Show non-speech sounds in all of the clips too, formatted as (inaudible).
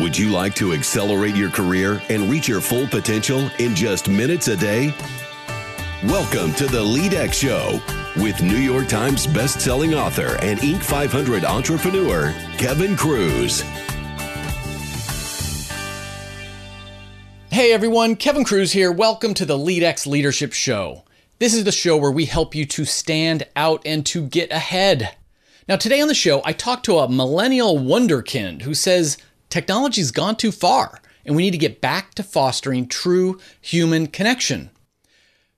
Would you like to accelerate your career and reach your full potential in just minutes a day? Welcome to the LeadX Show with New York Times best-selling author and Inc. 500 entrepreneur Kevin Kruse. Hey everyone, Kevin Kruse here. Welcome to the LeadX Leadership Show. This is the show where we help you to stand out and to get ahead. Now, today on the show, I talked to a millennial wonderkind who says technology's gone too far and we need to get back to fostering true human connection.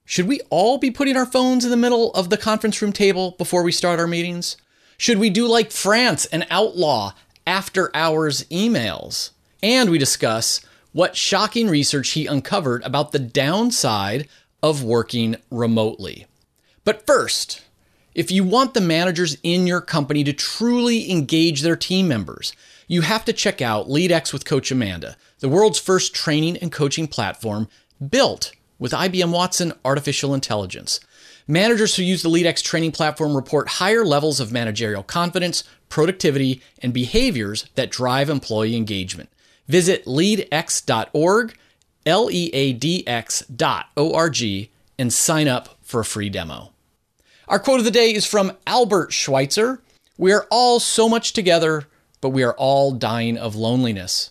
Should we all be putting our phones in the middle of the conference room table before we start our meetings? Should we do like France and outlaw after hours emails? And we discuss what shocking research he uncovered about the downside of working remotely. But first, if you want the managers in your company to truly engage their team members, you have to check out LeadX with Coach Amanda, the world's first training and coaching platform built with IBM Watson Artificial Intelligence. Managers who use the LeadX training platform report higher levels of managerial confidence, productivity, and behaviors that drive employee engagement. Visit leadx.org, L E A D X dot O R G, and sign up for a free demo. Our quote of the day is from Albert Schweitzer We are all so much together but we are all dying of loneliness.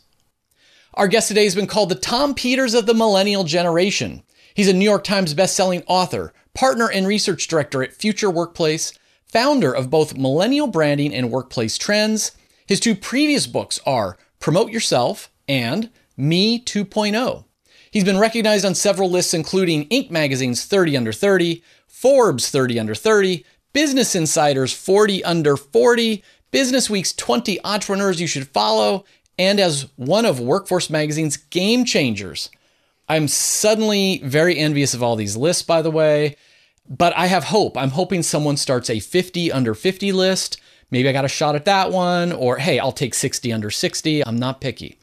Our guest today has been called the Tom Peters of the millennial generation. He's a New York Times bestselling author, partner and research director at Future Workplace, founder of both Millennial Branding and Workplace Trends. His two previous books are Promote Yourself and Me 2.0. He's been recognized on several lists, including Inc. magazine's 30 Under 30, Forbes 30 Under 30, Business Insider's 40 Under 40, Business Week's 20 entrepreneurs you should follow, and as one of Workforce Magazine's game changers. I'm suddenly very envious of all these lists, by the way, but I have hope. I'm hoping someone starts a 50 under 50 list. Maybe I got a shot at that one, or hey, I'll take 60 under 60. I'm not picky.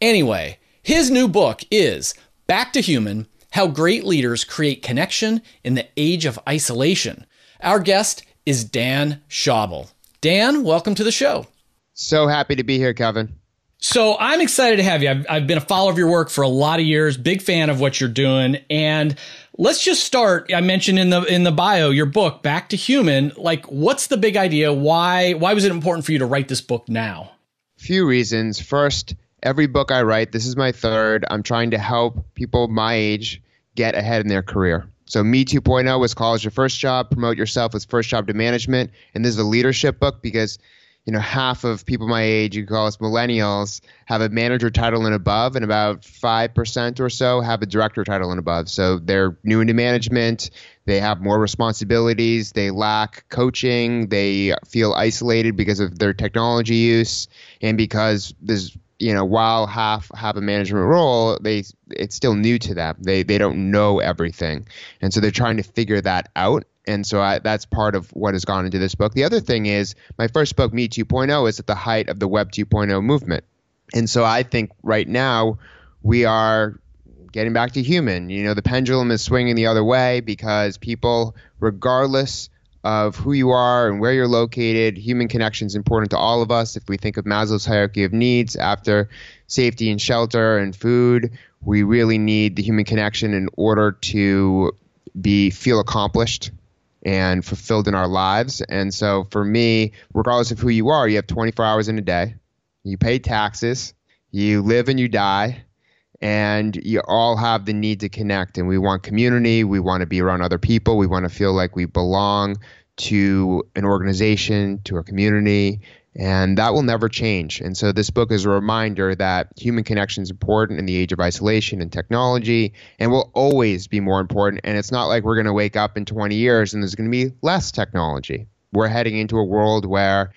Anyway, his new book is Back to Human How Great Leaders Create Connection in the Age of Isolation. Our guest is Dan Schawbel. Dan, welcome to the show. So happy to be here, Kevin. So I'm excited to have you. I've, I've, been a follower of your work for a lot of years, big fan of what you're doing. And let's just start. I mentioned in the in the bio your book, Back to Human. Like, what's the big idea? Why why was it important for you to write this book now? Few reasons. First, every book I write, this is my third. I'm trying to help people my age get ahead in their career. So Me 2.0 was college your first job, promote yourself was first job to management, and this is a leadership book because you know half of people my age, you call us millennials, have a manager title and above, and about five percent or so have a director title and above. So they're new into management, they have more responsibilities, they lack coaching, they feel isolated because of their technology use, and because there's you know, while half have a management role, they it's still new to them. They they don't know everything, and so they're trying to figure that out. And so I, that's part of what has gone into this book. The other thing is, my first book, Me 2.0, is at the height of the Web 2.0 movement, and so I think right now we are getting back to human. You know, the pendulum is swinging the other way because people, regardless of who you are and where you're located. Human connection is important to all of us. If we think of Maslow's hierarchy of needs, after safety and shelter and food, we really need the human connection in order to be feel accomplished and fulfilled in our lives. And so for me, regardless of who you are, you have 24 hours in a day. You pay taxes, you live and you die, and you all have the need to connect and we want community we want to be around other people we want to feel like we belong to an organization to a community and that will never change. And so this book is a reminder that human connection is important in the age of isolation and technology and will always be more important and it's not like we're going to wake up in 20 years and there's going to be less technology. We're heading into a world where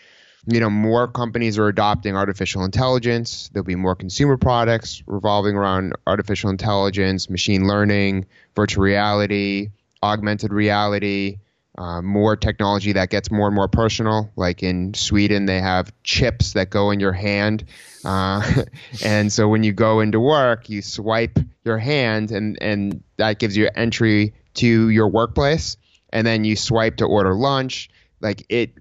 you know, more companies are adopting artificial intelligence. There'll be more consumer products revolving around artificial intelligence, machine learning, virtual reality, augmented reality, uh, more technology that gets more and more personal. Like in Sweden, they have chips that go in your hand. Uh, (laughs) and so when you go into work, you swipe your hand, and, and that gives you entry to your workplace. And then you swipe to order lunch. Like it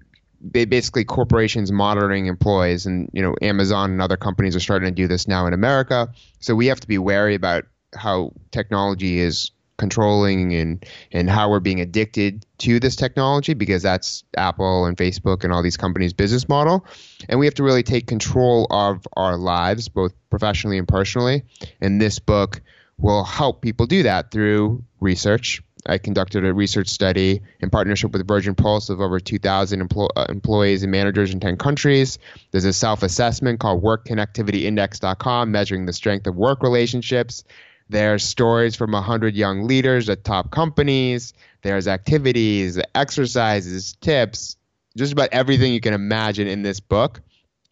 basically corporations monitoring employees and you know amazon and other companies are starting to do this now in america. So we have to be wary about how technology is controlling and and how we're being addicted to this technology because that's Apple and Facebook and all these companies business model. And we have to really take control of our lives both professionally and personally. And this book will help people do that through research I conducted a research study in partnership with Virgin Pulse of over 2,000 empl- uh, employees and managers in 10 countries. There's a self assessment called WorkConnectivityIndex.com measuring the strength of work relationships. There's stories from 100 young leaders at top companies. There's activities, exercises, tips, just about everything you can imagine in this book.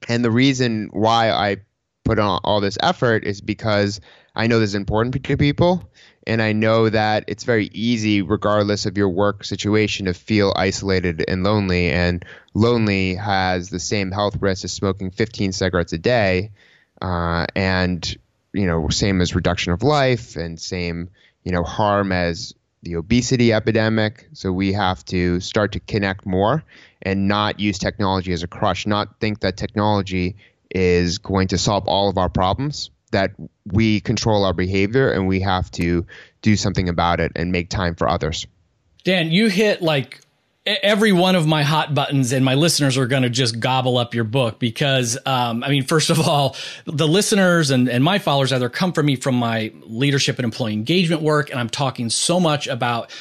And the reason why I put on all this effort is because I know this is important to people. And I know that it's very easy, regardless of your work situation, to feel isolated and lonely. And lonely has the same health risks as smoking 15 cigarettes a day. Uh, and you know, same as reduction of life and same, you know, harm as the obesity epidemic. So we have to start to connect more and not use technology as a crush, not think that technology is going to solve all of our problems, that we control our behavior and we have to do something about it and make time for others. Dan, you hit like every one of my hot buttons and my listeners are going to just gobble up your book because um, i mean first of all the listeners and, and my followers either come from me from my leadership and employee engagement work and i'm talking so much about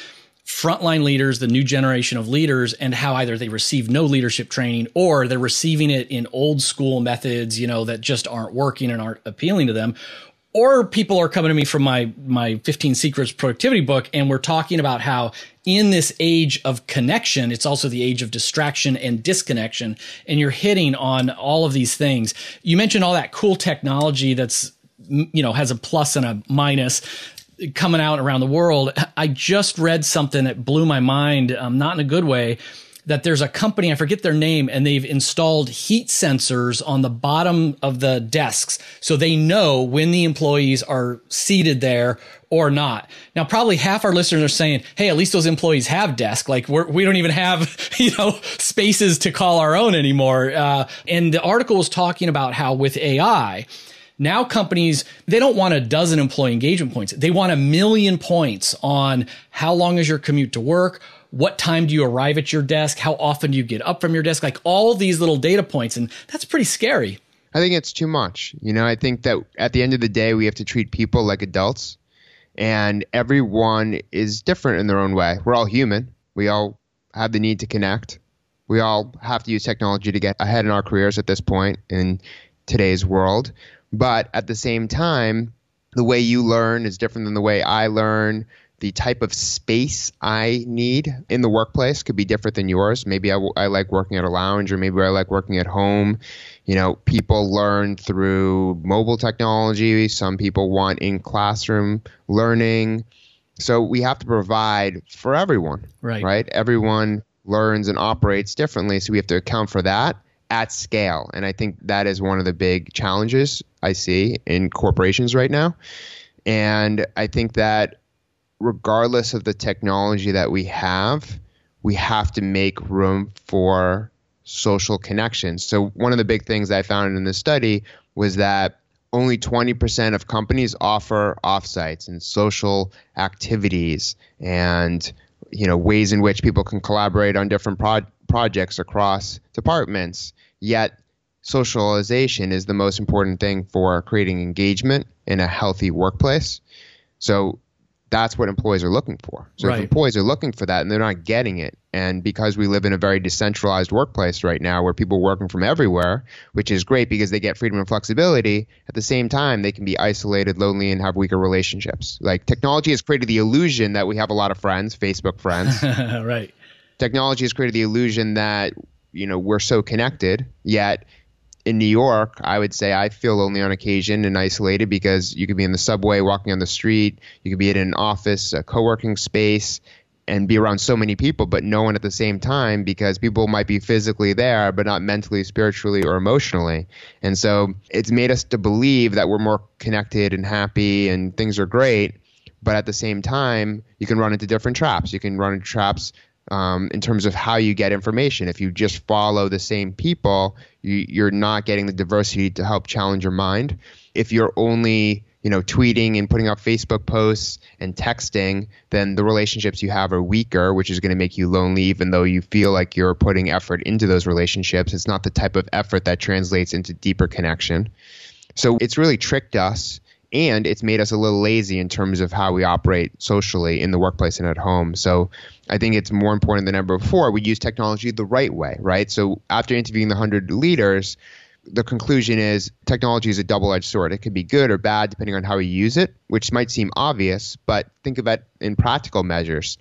frontline leaders the new generation of leaders and how either they receive no leadership training or they're receiving it in old school methods you know that just aren't working and aren't appealing to them. Or people are coming to me from my my 15 secrets productivity book and we're talking about how in this age of connection it's also the age of distraction and disconnection and you're hitting on all of these things. You mentioned all that cool technology that's you know has a plus and a minus coming out around the world i just read something that blew my mind um, not in a good way that there's a company, I forget their name, and they've installed heat sensors on the bottom of the desks so they know when the employees are seated there or not. Now, probably half our listeners are saying, "Hey, at least those employees have desks. Like we're, we do not even have (laughs) you know spaces to call our own anymore." Uh, and the article was talking about how with AI. Now companies, they don't want a dozen employee engagement points. They want a million points on how long is your commute to work? what time do you arrive at your desk? How often do you get up from your desk? Like all these little data points. And that's pretty scary. I think it's too much. You know, I think that at the end of the day, we have to treat people like adults, and everyone is different in their own way. We're all human. We all have the need to connect. We all have to use technology to get ahead in our careers at this point in today's world. But at the same time, the way you learn is different than the way I learn the type of space I need in the workplace could be different than yours. Maybe I, w- I like working at a lounge, or maybe I like working at home. You know, people learn through mobile technology. Some people want in classroom learning. So we have to provide for everyone. Right. Right. Everyone learns and operates differently. So we have to account for that at scale. And I think that is one of the big challenges I see in corporations right now. And I think that regardless of the technology that we have, we have to make room for social connections. So, one of the big things I found in this study was that only 20% of companies offer offsites and social activities and you know ways in which people can collaborate on different pro- projects across departments yet socialization is the most important thing for creating engagement in a healthy workplace so that's what employees are looking for. So right. if employees are looking for that and they're not getting it, and because we live in a very decentralized workplace right now where people are working from everywhere, which is great because they get freedom and flexibility, at the same time they can be isolated, lonely, and have weaker relationships. Like technology has created the illusion that we have a lot of friends, Facebook friends. (laughs) right. Technology has created the illusion that you know we're so connected, yet in New York, I would say I feel lonely on occasion and isolated because you could be in the subway, walking on the street, you could be in an office, a co-working space, and be around so many people, but no one at the same time because people might be physically there, but not mentally, spiritually, or emotionally. And so it's made us to believe that we're more connected and happy and things are great. But at the same time, you can run into different traps. You can run into traps um, in terms of how you get information. If you just follow the same people, you, you're not getting the diversity to help challenge your mind. If you're only you know tweeting and putting up Facebook posts and texting, then the relationships you have are weaker, which is going to make you lonely. Even though you feel like you're putting effort into those relationships, it's not the type of effort that translates into deeper connection. So it's really tricked us and it's made us a little lazy in terms of how we operate socially in the workplace and at home. So I think it's more important than ever before we use technology the right way, right? So after interviewing the 100 leaders, the conclusion is technology is a double-edged sword. It can be good or bad depending on how we use it, which might seem obvious, but think of it in practical measures.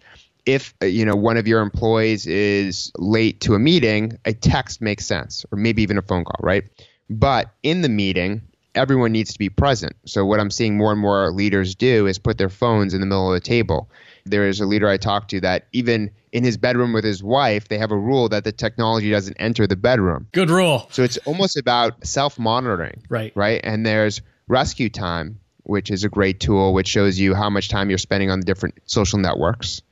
If uh, you know one of your employees is late to a meeting, a text makes sense, or maybe even a phone call, right? But in the meeting, everyone needs to be present. So what I'm seeing more and more leaders do is put their phones in the middle of the table. There is a leader I talked to that even in his bedroom with his wife, they have a rule that the technology doesn't enter the bedroom. Good rule. So it's almost about self-monitoring. Right. Right. And there's RescueTime, which is a great tool which shows you how much time you're spending on the different social networks.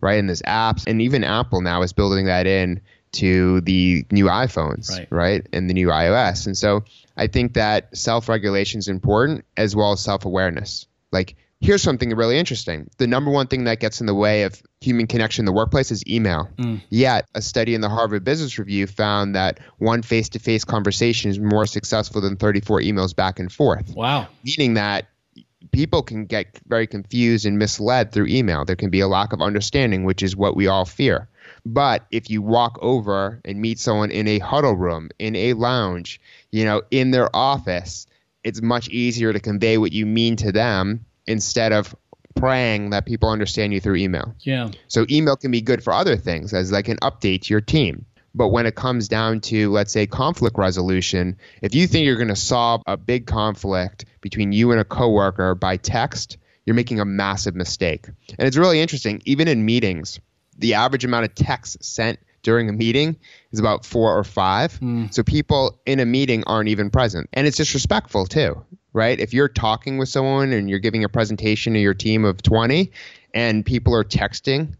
Right. And there's apps and even Apple now is building that in to the new iPhones, right. right? And the new iOS. And so I think that self regulation is important as well as self awareness. Like, here's something really interesting. The number one thing that gets in the way of human connection in the workplace is email. Mm. Yet, a study in the Harvard Business Review found that one face to face conversation is more successful than 34 emails back and forth. Wow. Meaning that people can get very confused and misled through email. There can be a lack of understanding, which is what we all fear. But if you walk over and meet someone in a huddle room, in a lounge, you know, in their office, it's much easier to convey what you mean to them instead of praying that people understand you through email. Yeah. So email can be good for other things as like an update to your team. But when it comes down to, let's say, conflict resolution, if you think you're going to solve a big conflict between you and a coworker by text, you're making a massive mistake. And it's really interesting, even in meetings, the average amount of text sent during a meeting is about four or five. Mm. So people in a meeting aren't even present. And it's disrespectful too, right? If you're talking with someone and you're giving a presentation to your team of 20 and people are texting,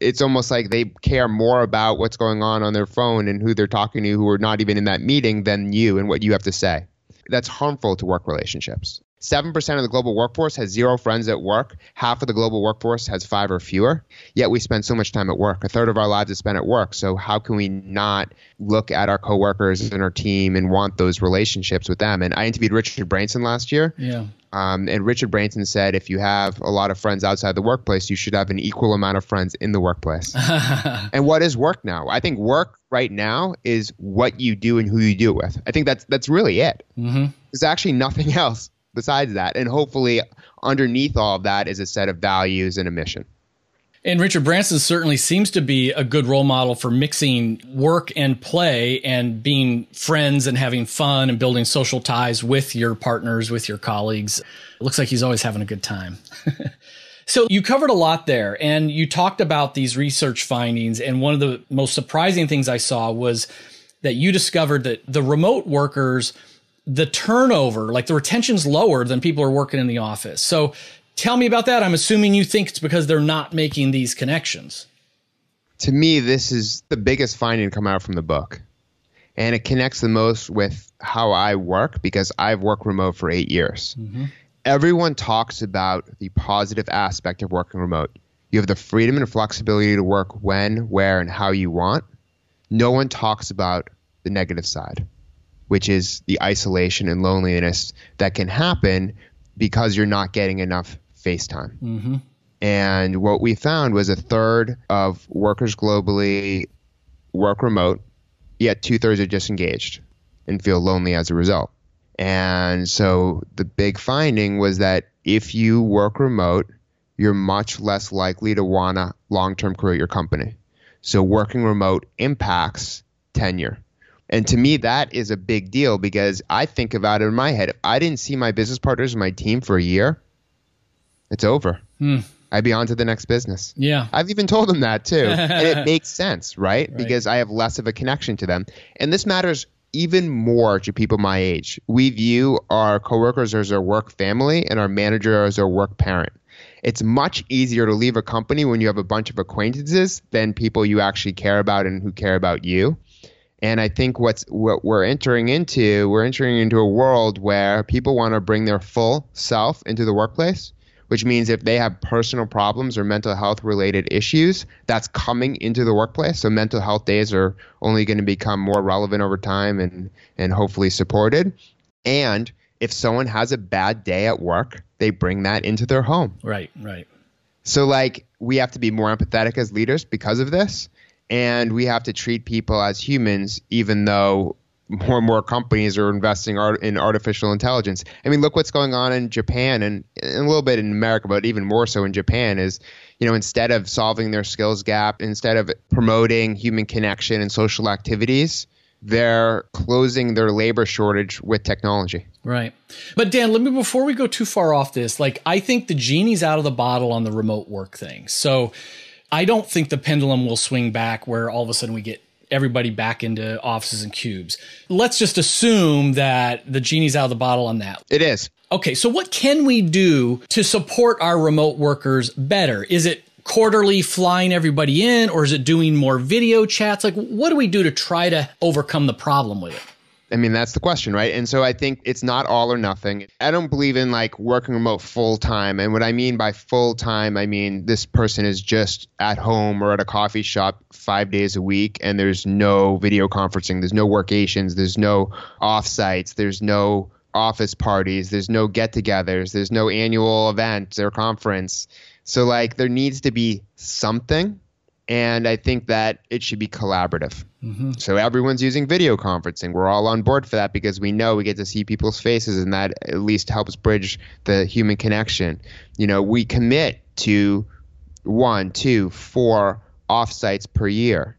it's almost like they care more about what's going on on their phone and who they're talking to who are not even in that meeting than you and what you have to say. That's harmful to work relationships. 7% of the global workforce has zero friends at work. Half of the global workforce has five or fewer. Yet we spend so much time at work. A third of our lives is spent at work. So how can we not look at our coworkers and our team and want those relationships with them? And I interviewed Richard Branson last year. Yeah. Um, and Richard Branson said if you have a lot of friends outside the workplace, you should have an equal amount of friends in the workplace. (laughs) and what is work now? I think work right now is what you do and who you do it with. I think that's that's really it. Mm-hmm. There's actually nothing (laughs) else besides that. And hopefully, underneath all of that is a set of values and a mission. And Richard Branson certainly seems to be a good role model for mixing work and play and being friends and having fun and building social ties with your partners, with your colleagues. It looks like he's always having a good time. (laughs) so you covered a lot there and you talked about these research findings. And one of the most surprising things I saw was that you discovered that the remote workers the turnover, like the retention's lower than people are working in the office. So tell me about that. I'm assuming you think it's because they're not making these connections. To me, this is the biggest finding come out from the book. And it connects the most with how I work because I've worked remote for eight years. Mm-hmm. Everyone talks about the positive aspect of working remote. You have the freedom and flexibility to work when, where, and how you want. No one talks about the negative side which is the isolation and loneliness that can happen because you're not getting enough face time. Mm-hmm. And what we found was a third of workers globally work remote, yet two thirds are disengaged and feel lonely as a result. And so the big finding was that if you work remote, you're much less likely to want to long term career at your company. So working remote impacts tenure. And to me, that is a big deal because I think about it in my head. If I didn't see my business partners and my team for a year, it's over. Hmm. I'd be on to the next business. Yeah. I've even told them that too. (laughs) and it makes sense, right? right? Because I have less of a connection to them. And this matters even more to people my age. We view our coworkers as our work family and our manager as our work parent. It's much easier to leave a company when you have a bunch of acquaintances than people you actually care about and who care about you. And I think what's what we're entering into, we're entering into a world where people want to bring their full self into the workplace which means if they have personal problems or mental health related issues, that's coming into the workplace. So mental health days are only going to become more relevant over time and, and hopefully supported. And if someone has a bad day at work, they bring that into their home. Right, right. So, like, we have to be more empathetic as leaders because of this. And we have to treat people as humans, even though more and more companies are investing art, in artificial intelligence. I mean, look what's going on in Japan and, and, a little bit in America, but even more so in Japan is, you know, instead of solving their skills gap, instead of promoting human connection and social activities, they're closing their labor shortage with technology. Right. But Dan, let me before we go too far off this, like I think the genie's out of the bottle on the remote work thing. So I don't think the pendulum will swing back where all of a sudden we get everybody back into offices and cubes. Let's just assume that the genie's out of the bottle on that. It is. Okay, so what can we do to support our remote workers better? Is it quarterly flying everybody in or is it doing more video chats? Like what do we do to try to overcome the problem with it? I mean, that's the question, right? And so I think it's not all or nothing. I don't believe in like working remote full time. And what I mean by full time, I mean this person is just at home or at a coffee shop five days a week and there's no video conferencing, there's no workations, there's no offsites, there's no office parties, there's no get togethers, there's no annual event or conference. So, like, there needs to be something and I think that it should be collaborative. Mm-hmm. So everyone's using video conferencing. We're all on board for that because we know we get to see people's faces, and that at least helps bridge the human connection. You know, we commit to one, two, four offsites per year.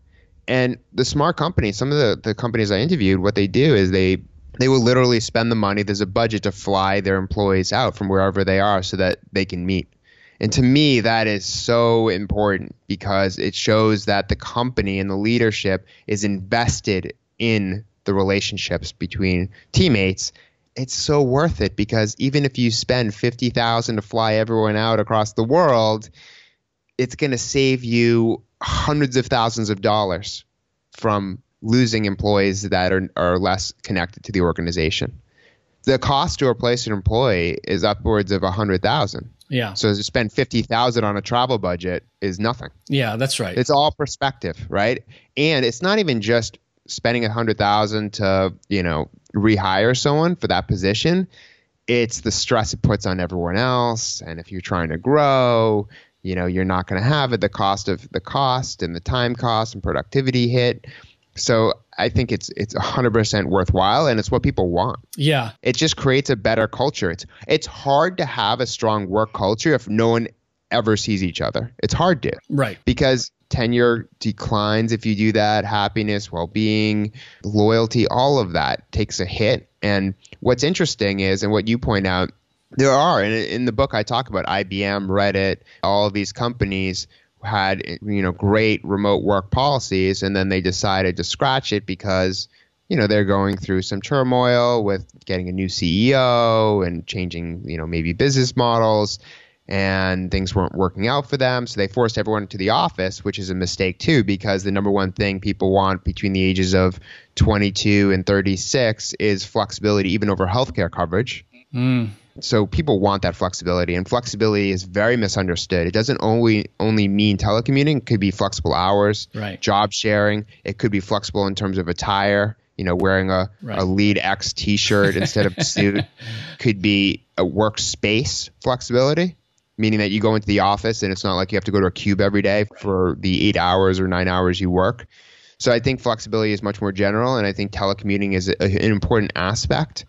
And the smart companies, some of the, the companies I interviewed, what they do is they they will literally spend the money. There's a budget to fly their employees out from wherever they are so that they can meet. And to me, that is so important because it shows that the company and the leadership is invested in the relationships between teammates. It's so worth it because even if you spend 50,000 to fly everyone out across the world, it's going to save you hundreds of thousands of dollars from losing employees that are, are less connected to the organization. The cost to replace an employee is upwards of a hundred thousand. Yeah. So to spend fifty thousand on a travel budget is nothing. Yeah, that's right. It's all perspective, right? And it's not even just spending a hundred thousand to you know rehire someone for that position. It's the stress it puts on everyone else, and if you're trying to grow, you know you're not going to have it. The cost of the cost and the time cost and productivity hit. So I think it's it's 100% worthwhile and it's what people want. Yeah. It just creates a better culture. It's it's hard to have a strong work culture if no one ever sees each other. It's hard to. Right. Because tenure declines if you do that, happiness, well-being, loyalty, all of that takes a hit. And what's interesting is and what you point out there are in, in the book I talk about IBM, Reddit, all of these companies had you know great remote work policies, and then they decided to scratch it because you know they're going through some turmoil with getting a new CEO and changing you know maybe business models and things weren't working out for them so they forced everyone into the office which is a mistake too because the number one thing people want between the ages of 22 and 36 is flexibility even over healthcare coverage mm. So people want that flexibility, and flexibility is very misunderstood. It doesn't only only mean telecommuting; it could be flexible hours, right. job sharing. It could be flexible in terms of attire. You know, wearing a, right. a LeadX T-shirt (laughs) instead of suit could be a workspace flexibility, meaning that you go into the office and it's not like you have to go to a cube every day for the eight hours or nine hours you work. So I think flexibility is much more general, and I think telecommuting is a, an important aspect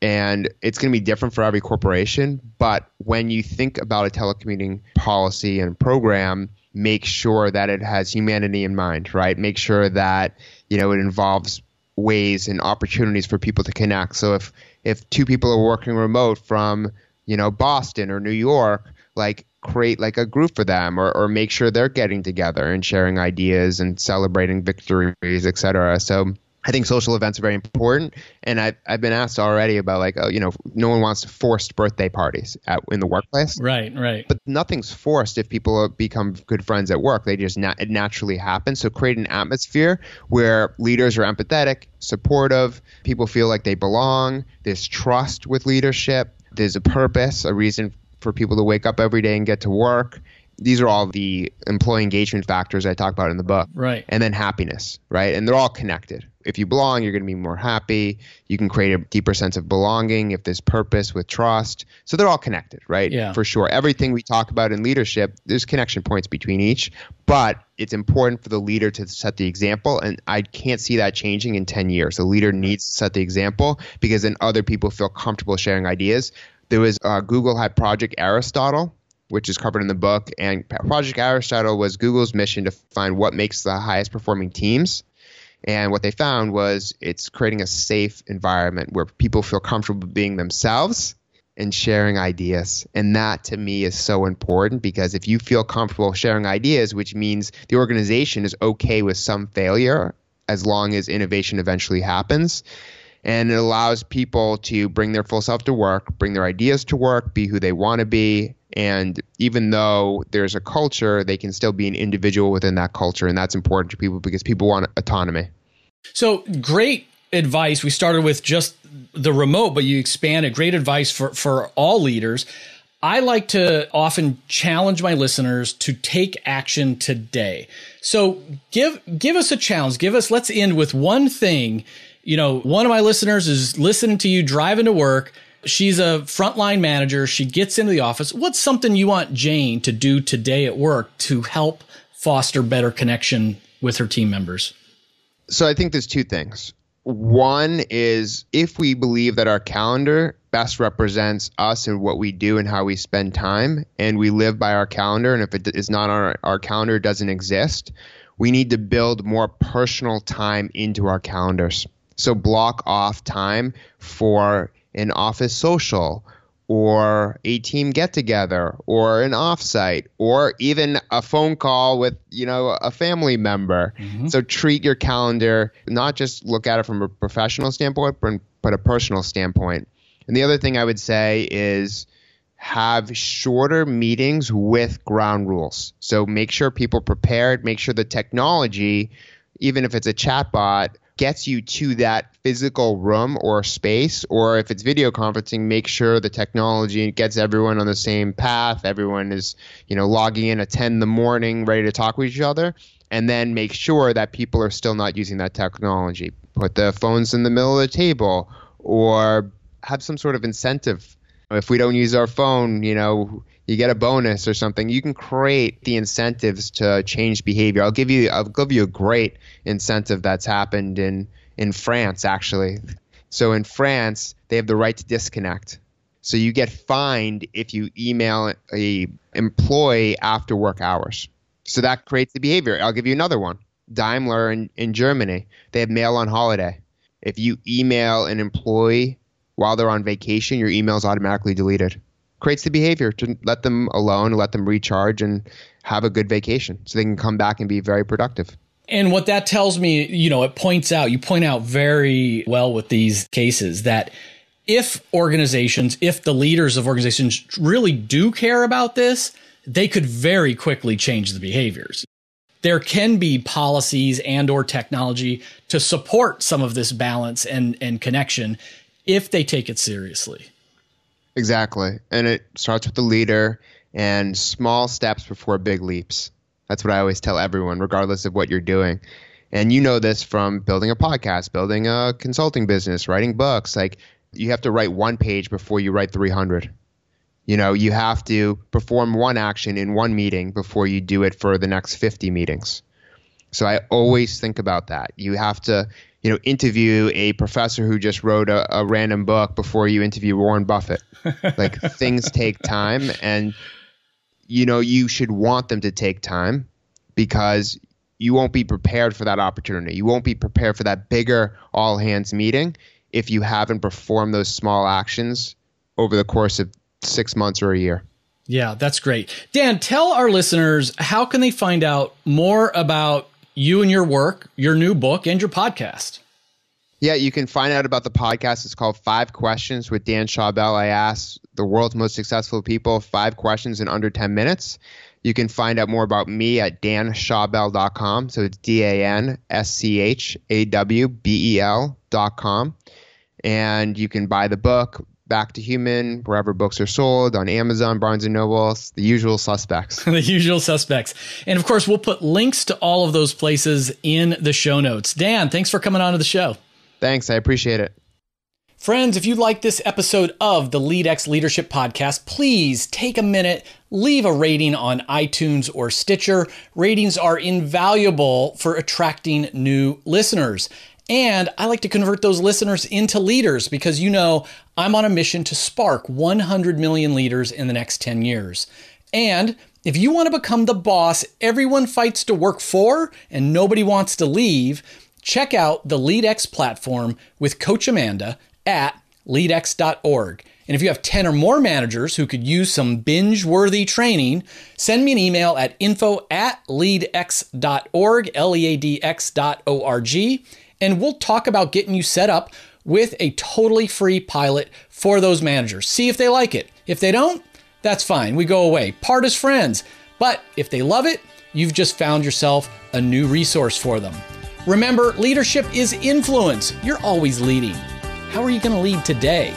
and it's going to be different for every corporation. But when you think about a telecommuting policy and program, make sure that it has humanity in mind, right? Make sure that you know it involves ways and opportunities for people to connect. So if if two people are working remote from you know Boston or New York, like create like a group for them or, or make sure they're getting together and sharing ideas and celebrating victories, et cetera. So I think social events are very important, and I've I've been asked already about like oh you know no one wants forced birthday parties at, in the workplace. Right, right. But nothing's forced if people become good friends at work. They just na- it naturally happens. So create an atmosphere where leaders are empathetic, supportive, people feel like they belong. There's trust with leadership. There's a purpose, a reason for people to wake up every day and get to work these are all the employee engagement factors I talk about in the book. Right. And then happiness, right? And they're all connected. If you belong, you're going to be more happy. You can create a deeper sense of belonging if there's purpose with trust. So they're all connected, right? Yeah. For sure. Everything we talk about in leadership, there's connection points between each, but it's important for the leader to set the example. And I can't see that changing in 10 years. The leader needs to set the example because then other people feel comfortable sharing ideas. There was uh, Google had Project Aristotle, which is covered in the book. And Project Aristotle was Google's mission to find what makes the highest performing teams. And what they found was it's creating a safe environment where people feel comfortable being themselves and sharing ideas. And that to me is so important because if you feel comfortable sharing ideas, which means the organization is okay with some failure as long as innovation eventually happens. And it allows people to bring their full self to work, bring their ideas to work, be who they want to be, and even though there's a culture, they can still be an individual within that culture. And that's important to people because people want autonomy. So great advice. We started with just the remote, but you expanded great advice for, for all leaders. I like to often challenge my listeners to take action today. So give give us a challenge. Give us let's end with one thing. You know, one of my listeners is listening to you driving to work She's a frontline manager. She gets into the office. What's something you want Jane to do today at work to help foster better connection with her team members? So I think there's two things. One is if we believe that our calendar best represents us and what we do and how we spend time, and we live by our calendar, and if it is not on our, our calendar, doesn't exist, we need to build more personal time into our calendars. So block off time for an office social or a team get together or an offsite or even a phone call with you know a family member. Mm-hmm. so treat your calendar not just look at it from a professional standpoint but a personal standpoint. And the other thing i would say is have shorter meetings with ground rules. So make sure people prepared make sure the technology even if it's a chatbot gets you to that physical room or space, or if it's video conferencing, make sure the technology gets everyone on the same path. Everyone is, you know, logging in at 10 in the morning, ready to talk with each other, and then make sure that people are still not using that technology. Put the phones in the middle of the table, or have some sort of incentive. If we don't use our phone, you know, you get a bonus or something. You can create the incentives to change behavior. I'll give you I'll give you a great incentive that's happened in in France actually. So in France, they have the right to disconnect. So you get fined if you email a employee after work hours. So that creates the behavior. I'll give you another one. Daimler in, in Germany, they have mail on holiday. If you email an employee while they're on vacation, your email is automatically deleted creates the behavior to let them alone, let them recharge and have a good vacation so they can come back and be very productive. And what that tells me, you know, it points out, you point out very well with these cases that if organizations, if the leaders of organizations really do care about this, they could very quickly change the behaviors. There can be policies and or technology to support some of this balance and, and connection if they take it seriously. Exactly. And it starts with the leader and small steps before big leaps. That's what I always tell everyone, regardless of what you're doing. And you know this from building a podcast, building a consulting business, writing books. Like you have to write one page before you write 300. You know, you have to perform one action in one meeting before you do it for the next 50 meetings. So I always think about that. You have to, you know, interview a professor who just wrote a, a random book before you interview Warren Buffett. like (laughs) things take time and you know you should want them to take time because you won't be prepared for that opportunity. You won't be prepared for that bigger all hands meeting if you haven't performed those small actions over the course of 6 months or a year. Yeah, that's great. Dan, tell our listeners how can they find out more about you and your work, your new book and your podcast? Yeah, you can find out about the podcast. It's called Five Questions with Dan Schawbel. I ask the world's most successful people five questions in under 10 minutes. You can find out more about me at danschawbel.com. So it's D A N S C H A W B E L.com. And you can buy the book, Back to Human, wherever books are sold on Amazon, Barnes and Noble, the usual suspects. (laughs) the usual suspects. And of course, we'll put links to all of those places in the show notes. Dan, thanks for coming on to the show. Thanks. I appreciate it. Friends, if you like this episode of the LeadX Leadership Podcast, please take a minute, leave a rating on iTunes or Stitcher. Ratings are invaluable for attracting new listeners. And I like to convert those listeners into leaders because you know I'm on a mission to spark 100 million leaders in the next 10 years. And if you want to become the boss everyone fights to work for and nobody wants to leave, check out the LeadX platform with Coach Amanda at leadx.org. And if you have 10 or more managers who could use some binge worthy training, send me an email at info at leadx.org, L E A D X dot O R G, and we'll talk about getting you set up with a totally free pilot for those managers. See if they like it. If they don't, that's fine. We go away. Part as friends. But if they love it, you've just found yourself a new resource for them. Remember, leadership is influence. You're always leading. How are you going to lead today?